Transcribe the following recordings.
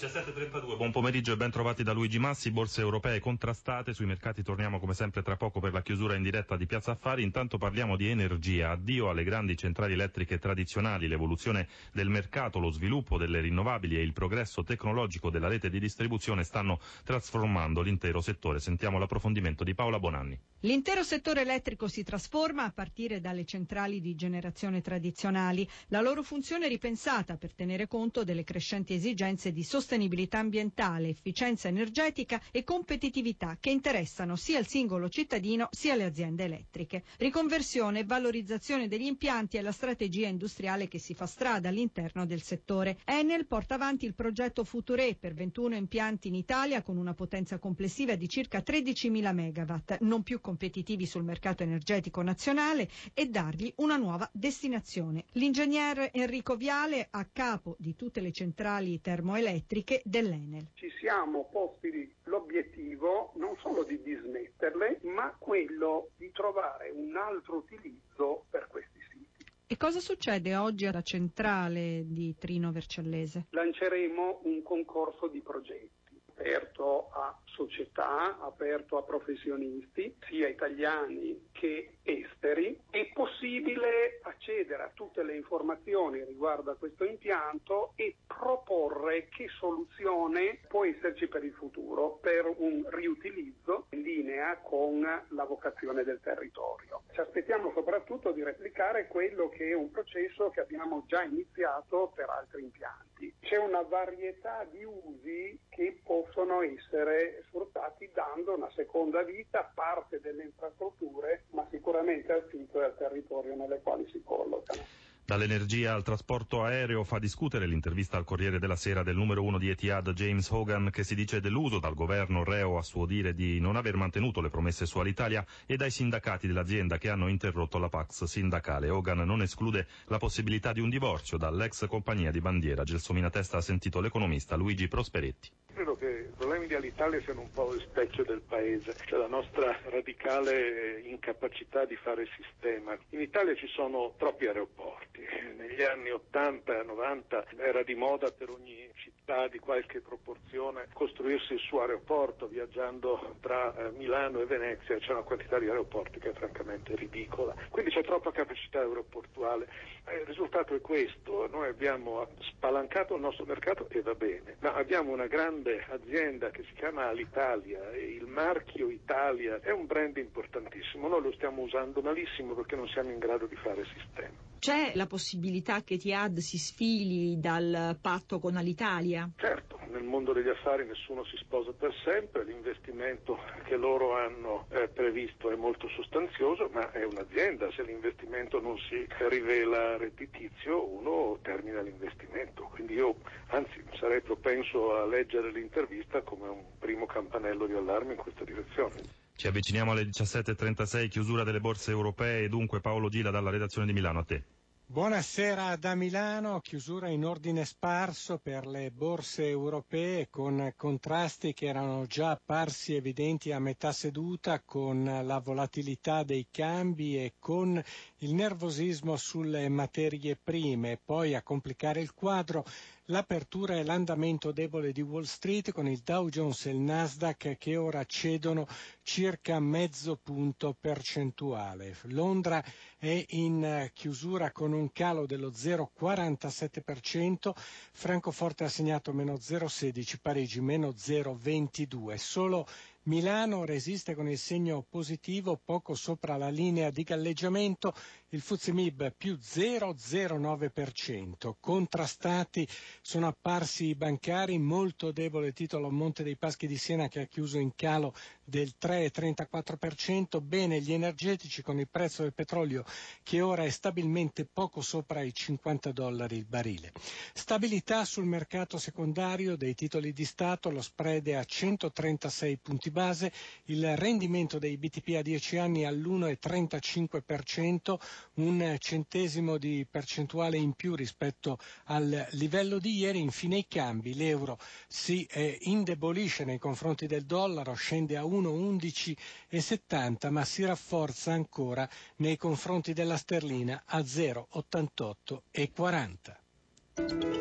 17.32, buon pomeriggio e ben trovati da Luigi Massi, borse europee contrastate, sui mercati torniamo come sempre tra poco per la chiusura in diretta di Piazza Affari, intanto parliamo di energia, addio alle grandi centrali elettriche tradizionali, l'evoluzione del mercato, lo sviluppo delle rinnovabili e il progresso tecnologico della rete di distribuzione stanno trasformando l'intero settore. Sentiamo l'approfondimento di Paola Bonanni. L'intero settore elettrico si trasforma a partire dalle centrali di generazione tradizionali, la loro funzione è ripensata per tenere conto delle crescenti esigenze di sostenibilità sostenibilità ambientale, efficienza energetica e competitività che interessano sia il singolo cittadino sia le aziende elettriche. Riconversione e valorizzazione degli impianti è la strategia industriale che si fa strada all'interno del settore. Enel porta avanti il progetto Future per 21 impianti in Italia con una potenza complessiva di circa 13.000 megawatt, non più competitivi sul mercato energetico nazionale e dargli una nuova destinazione. L'ingegner Enrico Viale, a capo di tutte le centrali termoelettriche, elettriche dell'Enel. Ci siamo posti l'obiettivo non solo di dismetterle, ma quello di trovare un altro utilizzo per questi siti. E cosa succede oggi alla centrale di Trino Vercellese? Lanceremo un concorso di progetti aperto a società, aperto a professionisti, sia italiani che esteri. È possibile accedere a tutte le informazioni riguardo a questo impianto e proporre che soluzione può esserci per il futuro per un riutilizzo in linea con la vocazione del territorio. Ci aspettiamo soprattutto di replicare quello che è un processo che abbiamo già iniziato per altri impianti. C'è una varietà di usi che possono essere sfruttati dando una seconda vita a parte delle infrastrutture, ma sicuramente al sito e al territorio nelle quali si collocano. Dall'energia al trasporto aereo fa discutere l'intervista al Corriere della Sera del numero uno di Etihad James Hogan che si dice deluso dal governo reo a suo dire di non aver mantenuto le promesse su Alitalia e dai sindacati dell'azienda che hanno interrotto la Pax sindacale. Hogan non esclude la possibilità di un divorzio dall'ex compagnia di bandiera. Gelsomina Testa ha sentito l'economista Luigi Prosperetti. Credo che i problemi di Alitalia siano un po' il specchio del paese, cioè la nostra radicale incapacità di fare sistema. In Italia ci sono troppi aeroporti, negli anni 80 e 90 era di moda per ogni città di qualche proporzione costruirsi il suo aeroporto viaggiando tra eh, Milano e Venezia, c'è una quantità di aeroporti che è francamente ridicola. Quindi c'è troppa capacità aeroportuale. Eh, il risultato è questo, noi abbiamo spalancato il nostro mercato e va bene, ma abbiamo una grande azienda che si chiama Alitalia e il marchio Italia è un brand importantissimo, noi lo stiamo usando malissimo perché non siamo in grado di fare sistema. C'è la possibilità che Tiad si sfili dal patto con Alitalia? Certo, nel mondo degli affari nessuno si sposa per sempre, l'investimento che loro hanno eh, previsto è molto sostanzioso, ma è un'azienda, se l'investimento non si rivela redditizio uno termina l'investimento, quindi io anzi sarei propenso a leggere l'intervista come un primo campanello di allarme in questa direzione. Ci avviciniamo alle 17.36, chiusura delle borse europee dunque Paolo Gila dalla redazione di Milano a te. Buonasera da Milano, chiusura in ordine sparso per le borse europee con contrasti che erano già apparsi evidenti a metà seduta con la volatilità dei cambi e con il nervosismo sulle materie prime. Poi a complicare il quadro l'apertura e l'andamento debole di Wall Street con il Dow Jones e il Nasdaq che ora cedono circa mezzo punto percentuale. Londra è in chiusura con un calo dello 0,47%, Francoforte ha segnato meno 0,16%, Parigi meno 0,22%. Solo Milano resiste con il segno positivo poco sopra la linea di galleggiamento, il Fuzimib più 0,09%. Contrastati sono apparsi i bancari, molto debole titolo Monte dei Paschi di Siena che ha chiuso in calo del 3,34%, bene gli energetici con il prezzo del petrolio che ora è stabilmente poco sopra i 50 dollari il barile. Stabilità sul mercato secondario dei titoli di Stato, lo spread è a 136 punti base, il rendimento dei BTP a 10 anni all'1,35%, un centesimo di percentuale in più rispetto al livello di ieri. Infine i cambi, l'euro si eh, indebolisce nei confronti del dollaro, scende a 1,11,70 ma si rafforza ancora nei confronti della sterlina a 0,88,40.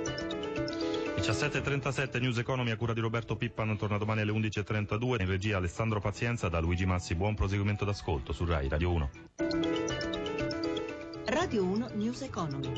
17.37 News Economy a cura di Roberto Pippan torna domani alle 11.32 in regia Alessandro Pazienza da Luigi Massi. Buon proseguimento d'ascolto su RAI Radio 1 Radio 1 News Economy